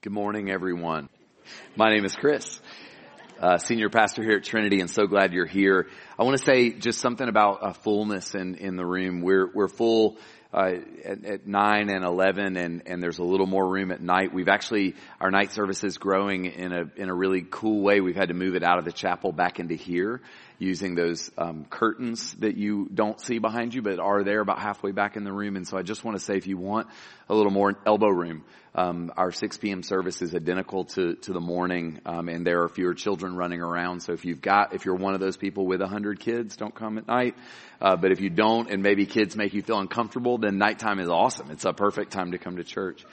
Good morning, everyone. My name is Chris, uh, senior pastor here at Trinity, and so glad you're here. I want to say just something about uh, fullness in, in the room. We're we're full uh, at, at, nine and eleven, and and there's a little more room at night. We've actually our night service is growing in a in a really cool way. We've had to move it out of the chapel back into here, using those um, curtains that you don't see behind you, but are there about halfway back in the room. And so I just want to say, if you want a little more elbow room, um, our 6 p.m. service is identical to to the morning, um, and there are fewer children running around. So if you've got, if you're one of those people with 100 kids, don't come at night. Uh, but if you don't, and maybe kids make you feel uncomfortable, then nighttime is awesome. It's a perfect time to come to church.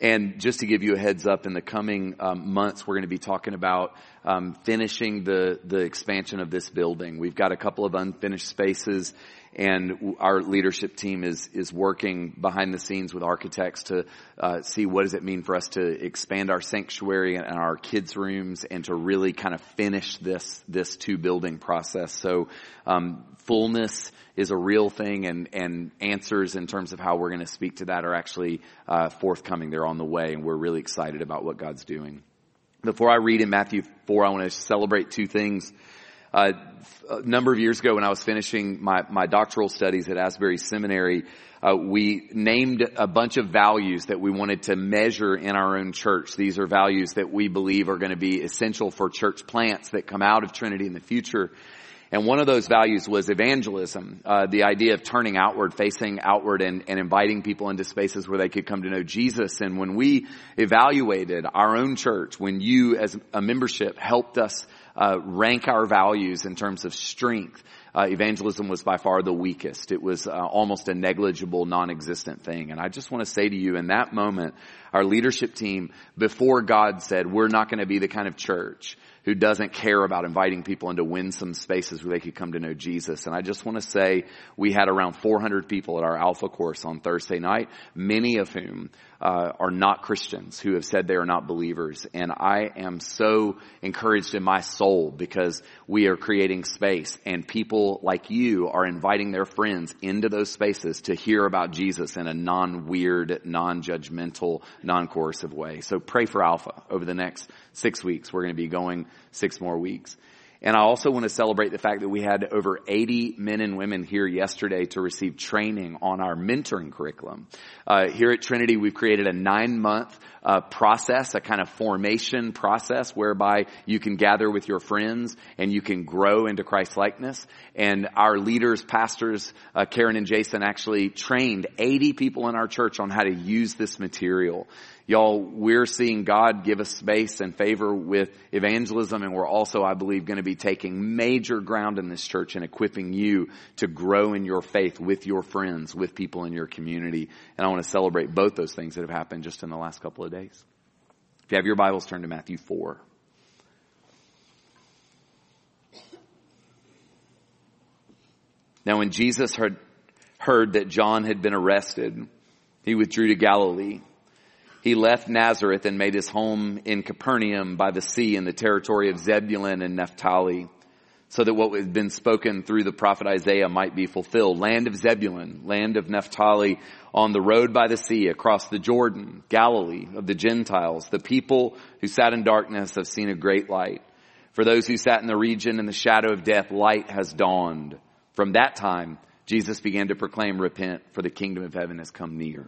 And just to give you a heads up, in the coming um, months, we're going to be talking about um, finishing the the expansion of this building. We've got a couple of unfinished spaces and our leadership team is is working behind the scenes with architects to uh, see what does it mean for us to expand our sanctuary and our kids rooms and to really kind of finish this this two building process. So um, fullness is a real thing, and and answers in terms of how we're going to speak to that are actually uh, forthcoming. They're on the way, and we're really excited about what God's doing. Before I read in Matthew 4, I want to celebrate two things. Uh, a number of years ago when I was finishing my, my doctoral studies at Asbury Seminary, uh, we named a bunch of values that we wanted to measure in our own church. These are values that we believe are going to be essential for church plants that come out of Trinity in the future. And one of those values was evangelism, uh, the idea of turning outward, facing outward, and, and inviting people into spaces where they could come to know Jesus. And when we evaluated our own church, when you as a membership helped us uh, rank our values in terms of strength, uh, evangelism was by far the weakest. It was uh, almost a negligible, non-existent thing. And I just want to say to you, in that moment, our leadership team, before God said, "We're not going to be the kind of church." who doesn't care about inviting people into winsome spaces where they could come to know Jesus. And I just want to say we had around 400 people at our Alpha course on Thursday night, many of whom uh, are not Christians who have said they are not believers. And I am so encouraged in my soul because we are creating space and people like you are inviting their friends into those spaces to hear about Jesus in a non-weird, non-judgmental, non-coercive way. So pray for Alpha over the next six weeks. We're going to be going six more weeks. And I also want to celebrate the fact that we had over 80 men and women here yesterday to receive training on our mentoring curriculum. Uh, here at Trinity, we've created a nine month uh, process, a kind of formation process whereby you can gather with your friends and you can grow into Christ likeness. And our leaders, pastors, uh, Karen and Jason actually trained 80 people in our church on how to use this material. Y'all, we're seeing God give us space and favor with evangelism and we're also, I believe, going to be taking major ground in this church and equipping you to grow in your faith with your friends, with people in your community. And I want to celebrate both those things that have happened just in the last couple of days. If you have your Bibles, turn to Matthew 4. Now when Jesus heard, heard that John had been arrested, he withdrew to Galilee he left Nazareth and made his home in Capernaum by the sea in the territory of Zebulun and Naphtali, so that what had been spoken through the prophet Isaiah might be fulfilled. Land of Zebulun, land of Naphtali, on the road by the sea, across the Jordan, Galilee of the Gentiles, the people who sat in darkness have seen a great light. For those who sat in the region in the shadow of death, light has dawned. From that time, Jesus began to proclaim, repent, for the kingdom of heaven has come near.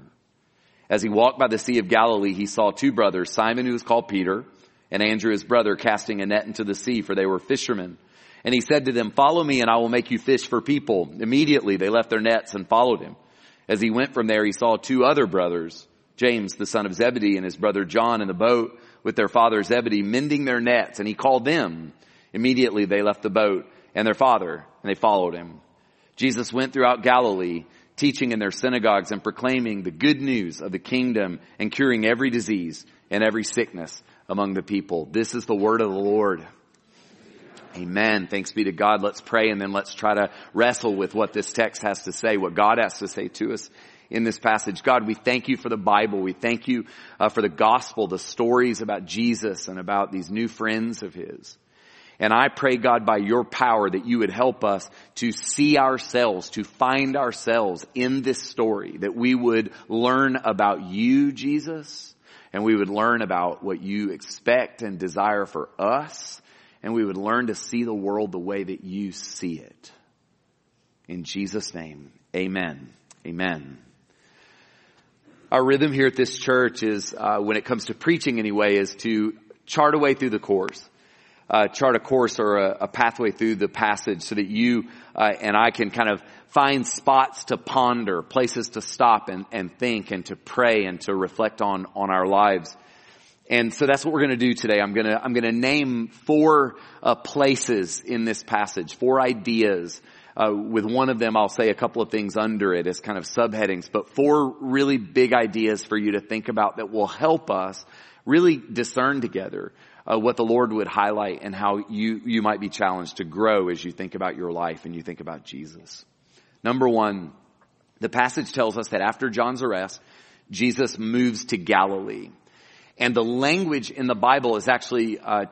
As he walked by the Sea of Galilee, he saw two brothers, Simon who was called Peter, and Andrew his brother, casting a net into the sea, for they were fishermen. And he said to them, follow me and I will make you fish for people. Immediately they left their nets and followed him. As he went from there, he saw two other brothers, James, the son of Zebedee, and his brother John in the boat with their father Zebedee, mending their nets, and he called them. Immediately they left the boat and their father, and they followed him. Jesus went throughout Galilee, teaching in their synagogues and proclaiming the good news of the kingdom and curing every disease and every sickness among the people. This is the word of the Lord. Amen. Thanks be to God. Let's pray and then let's try to wrestle with what this text has to say, what God has to say to us in this passage. God, we thank you for the Bible. We thank you uh, for the gospel, the stories about Jesus and about these new friends of His. And I pray, God, by your power that you would help us to see ourselves, to find ourselves in this story, that we would learn about you, Jesus, and we would learn about what you expect and desire for us, and we would learn to see the world the way that you see it. In Jesus' name, amen. Amen. Our rhythm here at this church is, uh, when it comes to preaching anyway, is to chart a way through the course. Uh, chart a course or a, a, pathway through the passage so that you uh, and I can kind of find spots to ponder, places to stop and, and think and to pray and to reflect on on our lives. And so that's what we're going to do today. I'm going to I'm going to name four uh, places in this passage, four ideas uh, with one of them, I'll say a couple of things under it as kind of subheadings, but four really big ideas for you to think about that will help us really discern together uh, what the Lord would highlight and how you you might be challenged to grow as you think about your life and you think about Jesus. Number one, the passage tells us that after John's arrest, Jesus moves to Galilee. And the language in the Bible is actually uh,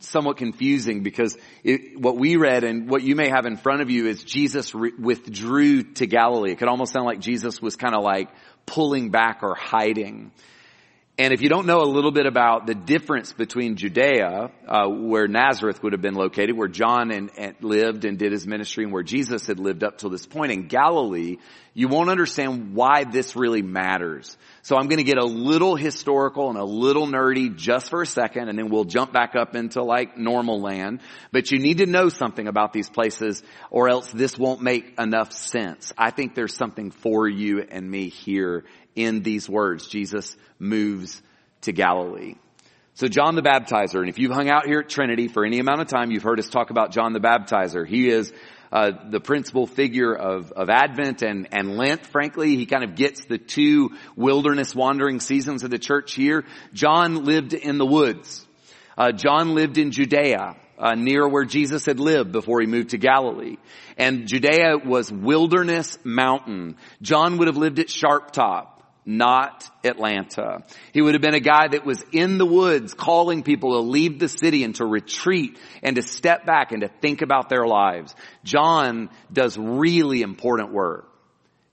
somewhat confusing because it, what we read and what you may have in front of you is Jesus re- withdrew to Galilee. It could almost sound like Jesus was kind of like pulling back or hiding. And if you don't know a little bit about the difference between Judea, uh, where Nazareth would have been located, where John and, and lived and did his ministry, and where Jesus had lived up till this point, in Galilee, you won't understand why this really matters. So I'm going to get a little historical and a little nerdy just for a second, and then we'll jump back up into like normal land. But you need to know something about these places, or else this won't make enough sense. I think there's something for you and me here in these words. Jesus moves to Galilee. So John the Baptizer, and if you've hung out here at Trinity for any amount of time, you've heard us talk about John the Baptizer. He is uh, the principal figure of, of Advent and, and Lent, frankly. He kind of gets the two wilderness wandering seasons of the church here. John lived in the woods. Uh, John lived in Judea. Uh, near where Jesus had lived before he moved to Galilee. And Judea was wilderness mountain. John would have lived at Sharp Top not Atlanta. He would have been a guy that was in the woods calling people to leave the city and to retreat and to step back and to think about their lives. John does really important work.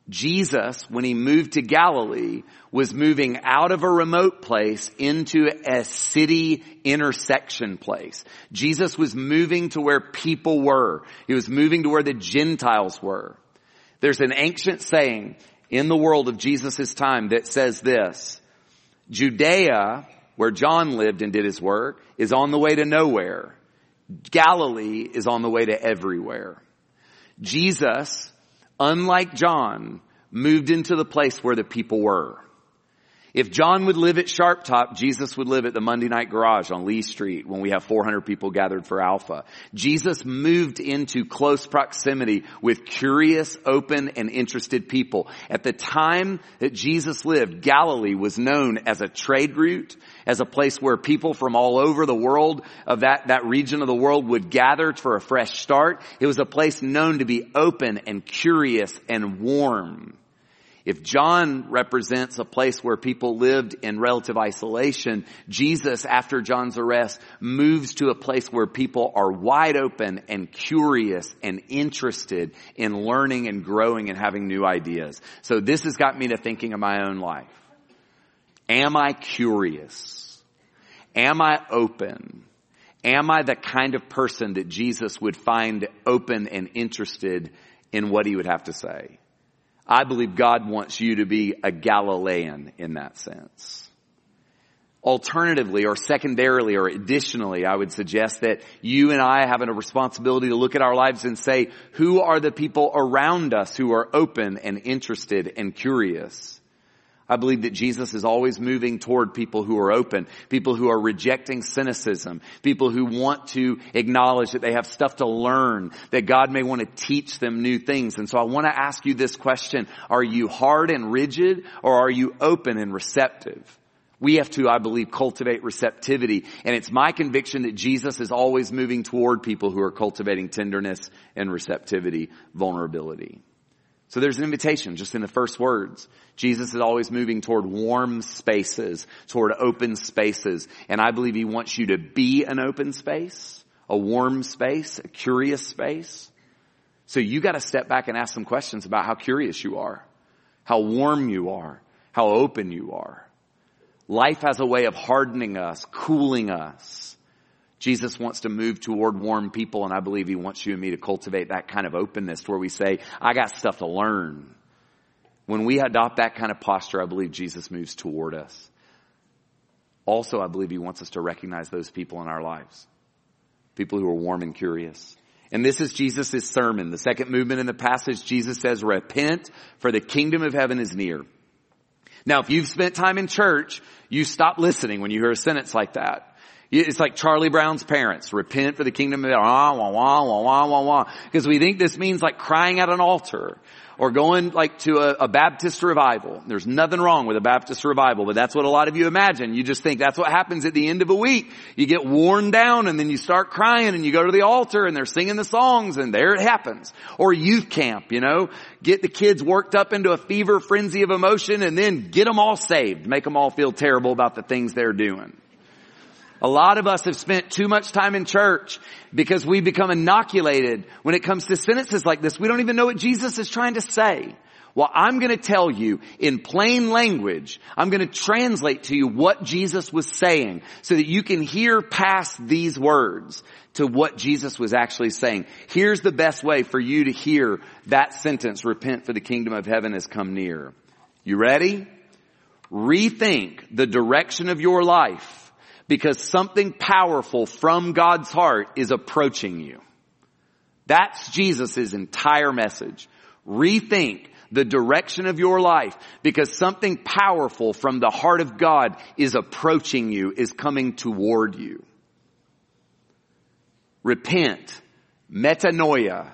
Jesus, when he moved to Galilee, was moving out of a remote place into a city intersection place. Jesus was moving to where people were. He was moving to where the Gentiles were. There's an ancient saying, in the world of Jesus' time that says this, Judea, where John lived and did his work, is on the way to nowhere. Galilee is on the way to everywhere. Jesus, unlike John, moved into the place where the people were. If John would live at Sharp Top, Jesus would live at the Monday Night Garage on Lee Street when we have 400 people gathered for Alpha. Jesus moved into close proximity with curious, open, and interested people. At the time that Jesus lived, Galilee was known as a trade route, as a place where people from all over the world of that, that region of the world would gather for a fresh start. It was a place known to be open and curious and warm. If John represents a place where people lived in relative isolation, Jesus, after John's arrest, moves to a place where people are wide open and curious and interested in learning and growing and having new ideas. So this has got me to thinking of my own life. Am I curious? Am I open? Am I the kind of person that Jesus would find open and interested in what he would have to say? I believe God wants you to be a Galilean in that sense. Alternatively or secondarily or additionally, I would suggest that you and I have a responsibility to look at our lives and say, who are the people around us who are open and interested and curious? I believe that Jesus is always moving toward people who are open, people who are rejecting cynicism, people who want to acknowledge that they have stuff to learn, that God may want to teach them new things. And so I want to ask you this question. Are you hard and rigid or are you open and receptive? We have to, I believe, cultivate receptivity. And it's my conviction that Jesus is always moving toward people who are cultivating tenderness and receptivity, vulnerability. So there's an invitation just in the first words. Jesus is always moving toward warm spaces, toward open spaces. And I believe he wants you to be an open space, a warm space, a curious space. So you gotta step back and ask some questions about how curious you are, how warm you are, how open you are. Life has a way of hardening us, cooling us. Jesus wants to move toward warm people and I believe he wants you and me to cultivate that kind of openness where we say, I got stuff to learn. When we adopt that kind of posture, I believe Jesus moves toward us. Also, I believe he wants us to recognize those people in our lives. People who are warm and curious. And this is Jesus' sermon. The second movement in the passage, Jesus says, repent for the kingdom of heaven is near. Now, if you've spent time in church, you stop listening when you hear a sentence like that. It's like Charlie Brown's parents, repent for the kingdom of heaven, ah, wah, wah, wah, wah, wah, wah, wah. Because we think this means like crying at an altar or going like to a, a, Baptist revival. There's nothing wrong with a Baptist revival, but that's what a lot of you imagine. You just think that's what happens at the end of a week. You get worn down and then you start crying and you go to the altar and they're singing the songs and there it happens. Or youth camp, you know, get the kids worked up into a fever frenzy of emotion and then get them all saved, make them all feel terrible about the things they're doing. A lot of us have spent too much time in church because we become inoculated when it comes to sentences like this. We don't even know what Jesus is trying to say. Well, I'm going to tell you in plain language, I'm going to translate to you what Jesus was saying so that you can hear past these words to what Jesus was actually saying. Here's the best way for you to hear that sentence, repent for the kingdom of heaven has come near. You ready? Rethink the direction of your life because something powerful from God's heart is approaching you. That's Jesus' entire message. Rethink the direction of your life because something powerful from the heart of God is approaching you, is coming toward you. Repent, metanoia,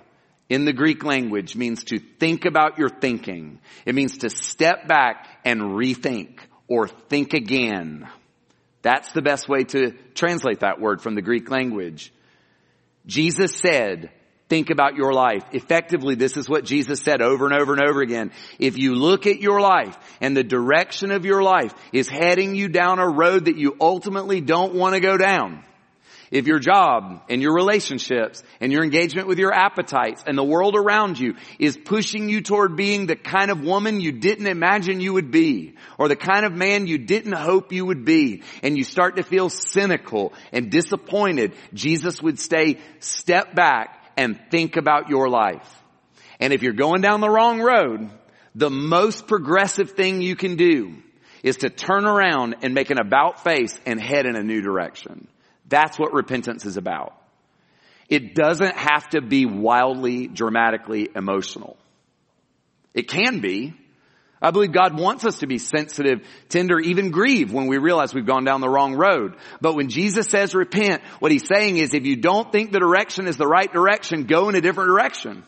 in the Greek language means to think about your thinking. It means to step back and rethink or think again. That's the best way to translate that word from the Greek language. Jesus said, think about your life. Effectively, this is what Jesus said over and over and over again. If you look at your life and the direction of your life is heading you down a road that you ultimately don't want to go down, if your job and your relationships and your engagement with your appetites and the world around you is pushing you toward being the kind of woman you didn't imagine you would be or the kind of man you didn't hope you would be and you start to feel cynical and disappointed, Jesus would say, step back and think about your life. And if you're going down the wrong road, the most progressive thing you can do is to turn around and make an about face and head in a new direction. That's what repentance is about. It doesn't have to be wildly, dramatically emotional. It can be. I believe God wants us to be sensitive, tender, even grieve when we realize we've gone down the wrong road. But when Jesus says repent, what he's saying is if you don't think the direction is the right direction, go in a different direction.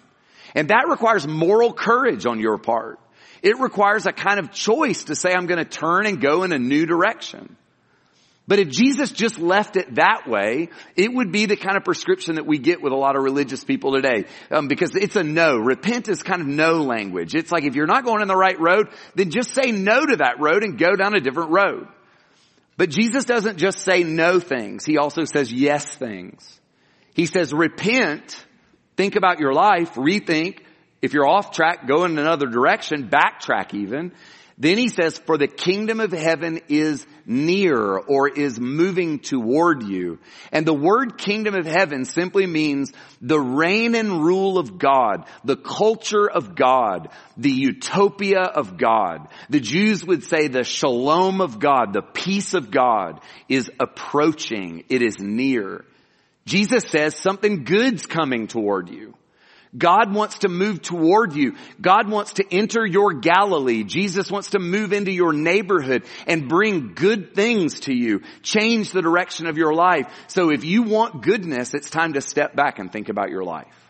And that requires moral courage on your part. It requires a kind of choice to say I'm going to turn and go in a new direction. But if Jesus just left it that way, it would be the kind of prescription that we get with a lot of religious people today. Um, because it's a no. Repent is kind of no language. It's like if you're not going in the right road, then just say no to that road and go down a different road. But Jesus doesn't just say no things. He also says yes things. He says repent, think about your life, rethink. If you're off track, go in another direction, backtrack even. Then he says, for the kingdom of heaven is near or is moving toward you. And the word kingdom of heaven simply means the reign and rule of God, the culture of God, the utopia of God. The Jews would say the shalom of God, the peace of God is approaching. It is near. Jesus says something good's coming toward you. God wants to move toward you. God wants to enter your Galilee. Jesus wants to move into your neighborhood and bring good things to you. Change the direction of your life. So if you want goodness, it's time to step back and think about your life.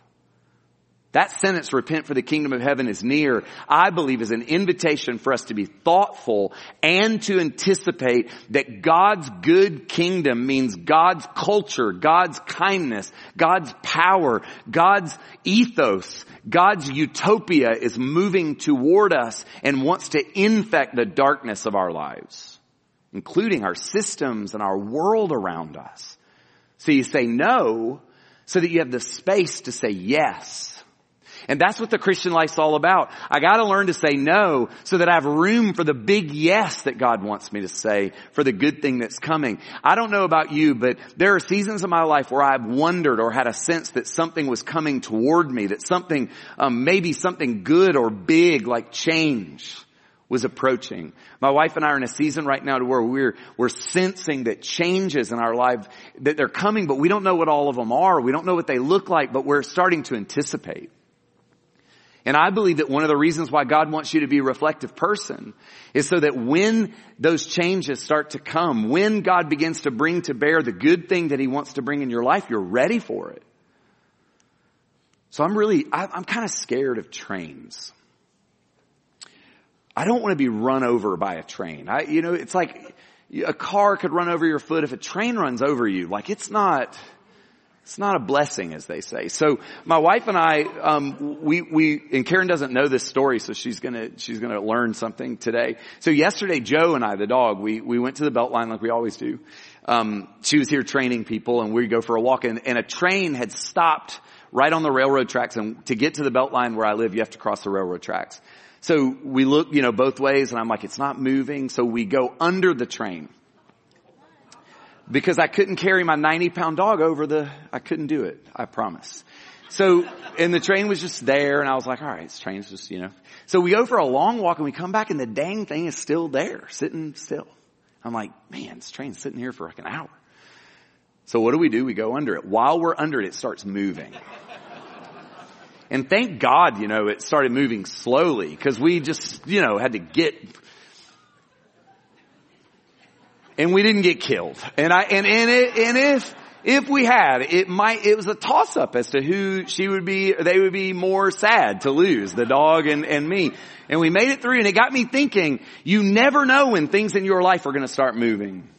That sentence, repent for the kingdom of heaven is near, I believe is an invitation for us to be thoughtful and to anticipate that God's good kingdom means God's culture, God's kindness, God's power, God's ethos, God's utopia is moving toward us and wants to infect the darkness of our lives, including our systems and our world around us. So you say no so that you have the space to say yes And that's what the Christian life's all about. I gotta learn to say no so that I have room for the big yes that God wants me to say for the good thing that's coming. I don't know about you, but there are seasons of my life where I've wondered or had a sense that something was coming toward me, that something, um, maybe something good or big like change was approaching. My wife and I are in a season right now to where we're, we're sensing that changes in our life, that they're coming, but we don't know what all of them are. We don't know what they look like, but we're starting to anticipate. And I believe that one of the reasons why God wants you to be a reflective person is so that when those changes start to come, when God begins to bring to bear the good thing that He wants to bring in your life, you're ready for it. So I'm really, I'm kind of scared of trains. I don't want to be run over by a train. I, you know, it's like a car could run over your foot if a train runs over you. Like it's not, it's not a blessing as they say. So my wife and I, um, we, we, and Karen doesn't know this story, so she's gonna, she's gonna learn something today. So yesterday, Joe and I, the dog, we, we went to the Beltline like we always do. Um, she was here training people and we go for a walk and, and a train had stopped right on the railroad tracks and to get to the Beltline where I live, you have to cross the railroad tracks. So we look, you know, both ways and I'm like, it's not moving. So we go under the train. Because I couldn't carry my 90 pound dog over the, I couldn't do it. I promise. So, and the train was just there and I was like, all right, this train's just, you know. So we go for a long walk and we come back and the dang thing is still there, sitting still. I'm like, man, this train's sitting here for like an hour. So what do we do? We go under it. While we're under it, it starts moving. And thank God, you know, it started moving slowly because we just, you know, had to get, and we didn't get killed. And I, and, and, it, and if, if we had, it might, it was a toss up as to who she would be, they would be more sad to lose, the dog and, and me. And we made it through and it got me thinking, you never know when things in your life are going to start moving.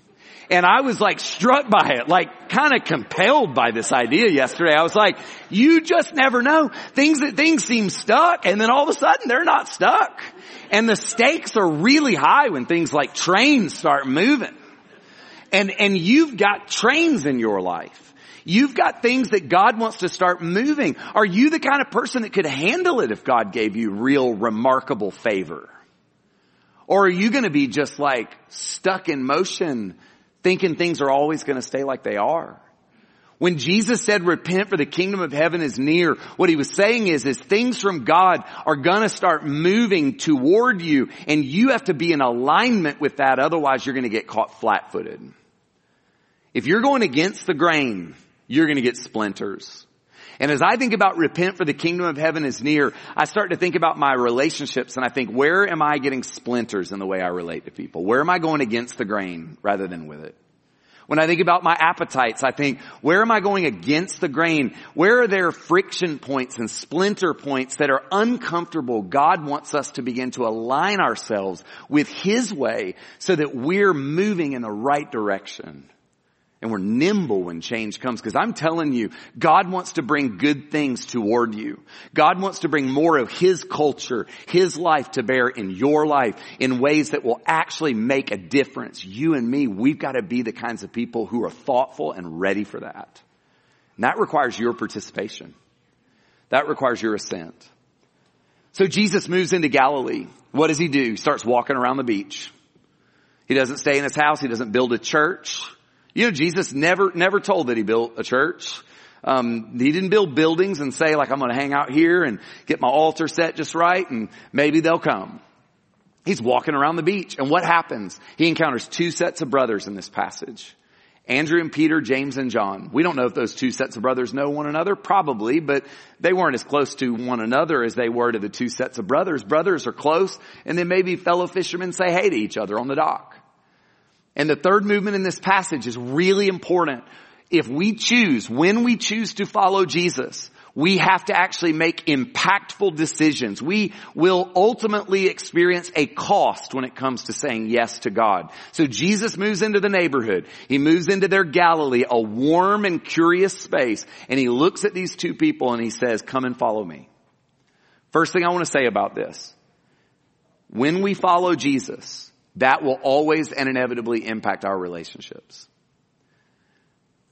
And I was like struck by it, like kind of compelled by this idea yesterday. I was like, you just never know. Things that things seem stuck and then all of a sudden they're not stuck. And the stakes are really high when things like trains start moving. And, and you've got trains in your life. You've got things that God wants to start moving. Are you the kind of person that could handle it if God gave you real remarkable favor? Or are you going to be just like stuck in motion thinking things are always going to stay like they are. When Jesus said repent for the kingdom of heaven is near, what he was saying is, is things from God are gonna start moving toward you and you have to be in alignment with that, otherwise you're gonna get caught flat-footed. If you're going against the grain, you're gonna get splinters. And as I think about repent for the kingdom of heaven is near, I start to think about my relationships and I think, where am I getting splinters in the way I relate to people? Where am I going against the grain rather than with it? When I think about my appetites, I think, where am I going against the grain? Where are there friction points and splinter points that are uncomfortable? God wants us to begin to align ourselves with His way so that we're moving in the right direction and we're nimble when change comes because I'm telling you, God wants to bring good things toward you. God wants to bring more of His culture, His life to bear in your life in ways that will actually make a difference. You and me, we've got to be the kinds of people who are thoughtful and ready for that. And that requires your participation. That requires your assent. So Jesus moves into Galilee. What does he do? He starts walking around the beach. He doesn't stay in his house. He doesn't build a church. You know, Jesus never, never told that he built a church. Um, he didn't build buildings and say like, I'm going to hang out here and get my altar set just right and maybe they'll come. He's walking around the beach and what happens? He encounters two sets of brothers in this passage. Andrew and Peter, James and John. We don't know if those two sets of brothers know one another, probably, but they weren't as close to one another as they were to the two sets of brothers. Brothers are close and then maybe fellow fishermen say hey to each other on the dock. And the third movement in this passage is really important. If we choose, when we choose to follow Jesus, we have to actually make impactful decisions. We will ultimately experience a cost when it comes to saying yes to God. So Jesus moves into the neighborhood. He moves into their Galilee, a warm and curious space, and he looks at these two people and he says, come and follow me. First thing I want to say about this. When we follow Jesus, that will always and inevitably impact our relationships.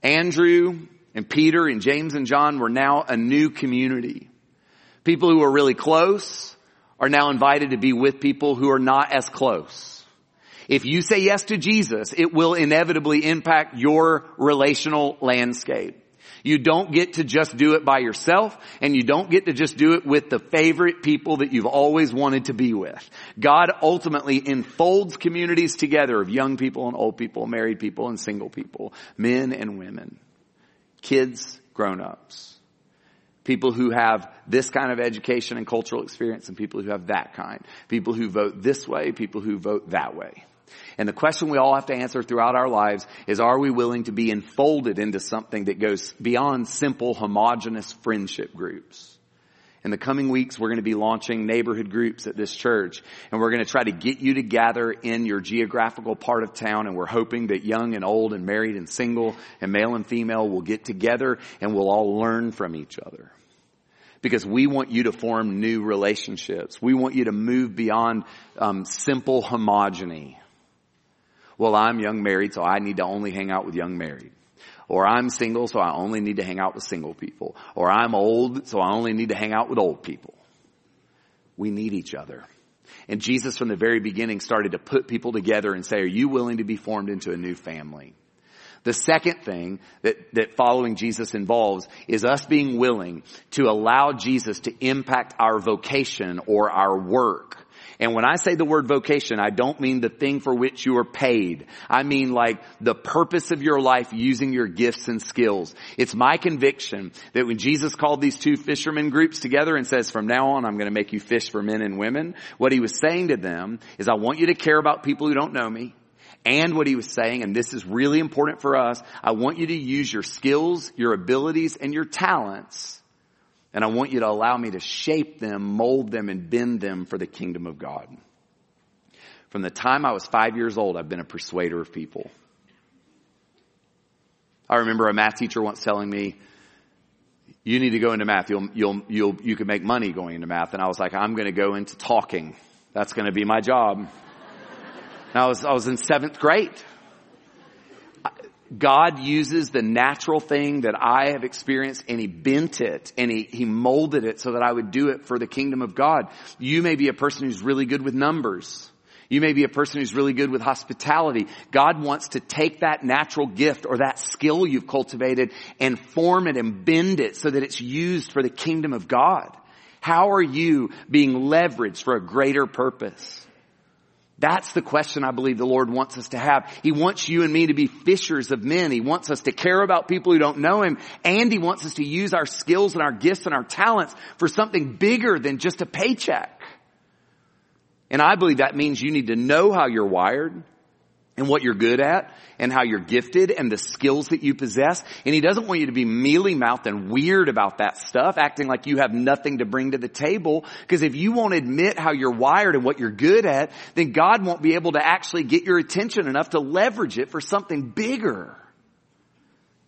Andrew and Peter and James and John were now a new community. People who are really close are now invited to be with people who are not as close. If you say yes to Jesus, it will inevitably impact your relational landscape. You don't get to just do it by yourself and you don't get to just do it with the favorite people that you've always wanted to be with. God ultimately enfolds communities together of young people and old people, married people and single people, men and women, kids, grown-ups, people who have this kind of education and cultural experience and people who have that kind, people who vote this way, people who vote that way. And the question we all have to answer throughout our lives is are we willing to be enfolded into something that goes beyond simple homogenous friendship groups? In the coming weeks, we're going to be launching neighborhood groups at this church, and we're going to try to get you to gather in your geographical part of town, and we're hoping that young and old and married and single and male and female will get together and we'll all learn from each other. Because we want you to form new relationships. We want you to move beyond um, simple homogeny well, I'm young married, so I need to only hang out with young married. Or I'm single, so I only need to hang out with single people. Or I'm old, so I only need to hang out with old people. We need each other. And Jesus from the very beginning started to put people together and say, are you willing to be formed into a new family? The second thing that, that following Jesus involves is us being willing to allow Jesus to impact our vocation or our work and when I say the word vocation, I don't mean the thing for which you are paid. I mean like the purpose of your life using your gifts and skills. It's my conviction that when Jesus called these two fishermen groups together and says, from now on, I'm going to make you fish for men and women, what he was saying to them is, I want you to care about people who don't know me. And what he was saying, and this is really important for us, I want you to use your skills, your abilities, and your talents and I want you to allow me to shape them, mold them, and bend them for the kingdom of God. From the time I was five years old, I've been a persuader of people. I remember a math teacher once telling me, you need to go into math. You'll, you'll, you'll, you can make money going into math. And I was like, I'm going to go into talking. That's going to be my job. And I was, I was in seventh grade. God uses the natural thing that I have experienced and He bent it and he, he molded it so that I would do it for the kingdom of God. You may be a person who's really good with numbers. You may be a person who's really good with hospitality. God wants to take that natural gift or that skill you've cultivated and form it and bend it so that it's used for the kingdom of God. How are you being leveraged for a greater purpose? That's the question I believe the Lord wants us to have. He wants you and me to be fishers of men. He wants us to care about people who don't know Him and He wants us to use our skills and our gifts and our talents for something bigger than just a paycheck. And I believe that means you need to know how you're wired and what you're good at and how you're gifted and the skills that you possess. And he doesn't want you to be mealy mouthed and weird about that stuff, acting like you have nothing to bring to the table. Because if you won't admit how you're wired and what you're good at, then God won't be able to actually get your attention enough to leverage it for something bigger.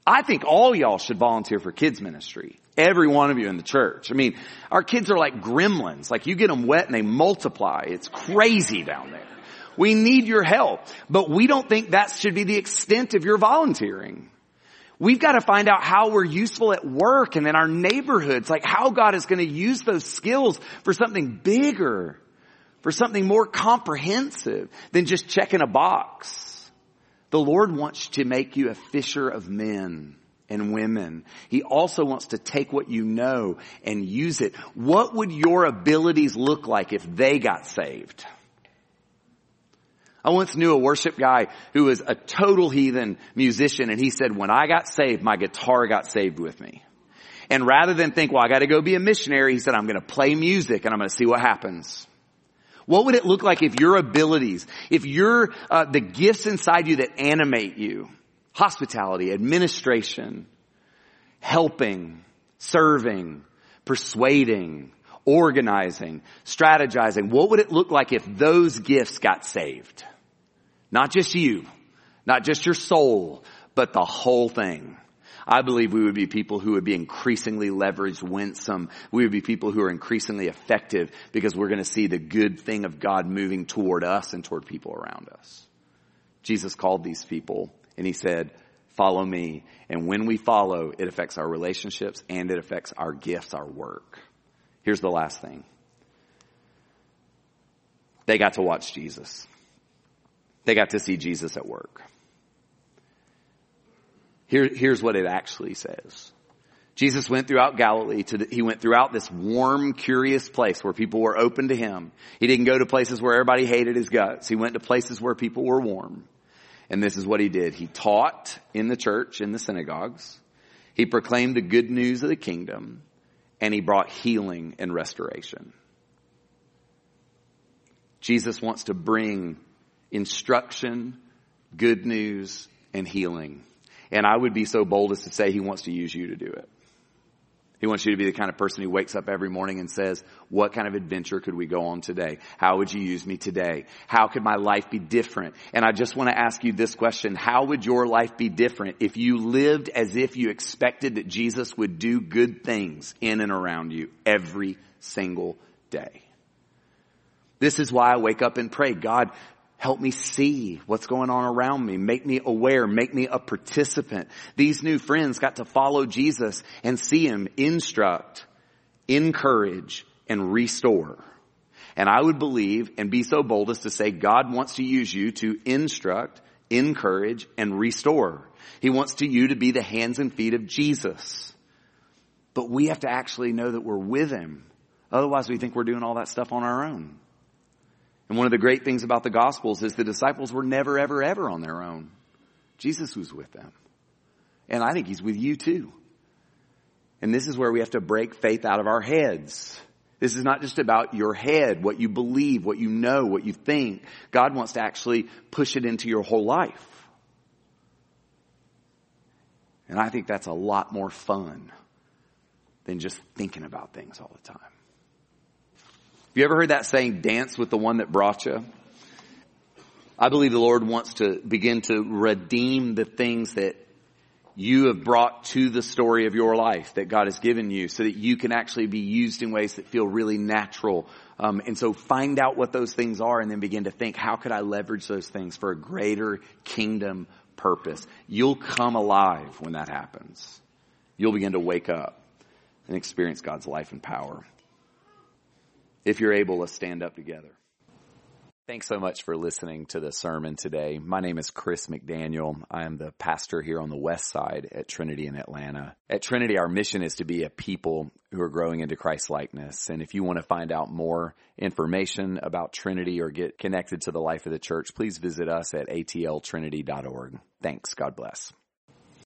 I think all y'all should volunteer for kids ministry. Every one of you in the church. I mean, our kids are like gremlins. Like you get them wet and they multiply. It's crazy down there. We need your help. But we don't think that should be the extent of your volunteering. We've got to find out how we're useful at work and in our neighborhoods, like how God is going to use those skills for something bigger, for something more comprehensive than just checking a box. The Lord wants to make you a fisher of men and women. He also wants to take what you know and use it. What would your abilities look like if they got saved? I once knew a worship guy who was a total heathen musician and he said, when I got saved, my guitar got saved with me. And rather than think, well, I gotta go be a missionary, he said, I'm gonna play music and I'm gonna see what happens. What would it look like if your abilities, if your, uh, the gifts inside you that animate you, hospitality, administration, helping, serving, persuading, organizing, strategizing, what would it look like if those gifts got saved? Not just you, not just your soul, but the whole thing. I believe we would be people who would be increasingly leveraged, winsome. We would be people who are increasingly effective because we're going to see the good thing of God moving toward us and toward people around us. Jesus called these people and he said, follow me. And when we follow, it affects our relationships and it affects our gifts, our work. Here's the last thing. They got to watch Jesus. They got to see Jesus at work. Here, here's what it actually says. Jesus went throughout Galilee to he went throughout this warm, curious place where people were open to him. He didn't go to places where everybody hated his guts. He went to places where people were warm. And this is what he did. He taught in the church, in the synagogues. He proclaimed the good news of the kingdom and he brought healing and restoration. Jesus wants to bring instruction, good news, and healing. And I would be so bold as to say he wants to use you to do it. He wants you to be the kind of person who wakes up every morning and says, what kind of adventure could we go on today? How would you use me today? How could my life be different? And I just want to ask you this question. How would your life be different if you lived as if you expected that Jesus would do good things in and around you every single day? This is why I wake up and pray, God, Help me see what's going on around me. Make me aware. Make me a participant. These new friends got to follow Jesus and see him instruct, encourage, and restore. And I would believe and be so bold as to say God wants to use you to instruct, encourage, and restore. He wants to you to be the hands and feet of Jesus. But we have to actually know that we're with him. Otherwise we think we're doing all that stuff on our own. And one of the great things about the Gospels is the disciples were never, ever, ever on their own. Jesus was with them. And I think He's with you too. And this is where we have to break faith out of our heads. This is not just about your head, what you believe, what you know, what you think. God wants to actually push it into your whole life. And I think that's a lot more fun than just thinking about things all the time. Have you ever heard that saying, dance with the one that brought you? I believe the Lord wants to begin to redeem the things that you have brought to the story of your life that God has given you so that you can actually be used in ways that feel really natural. Um, and so find out what those things are and then begin to think, how could I leverage those things for a greater kingdom purpose? You'll come alive when that happens. You'll begin to wake up and experience God's life and power. If you're able, let's stand up together. Thanks so much for listening to the sermon today. My name is Chris McDaniel. I am the pastor here on the west side at Trinity in Atlanta. At Trinity, our mission is to be a people who are growing into Christ likeness. And if you want to find out more information about Trinity or get connected to the life of the church, please visit us at atltrinity.org. Thanks. God bless.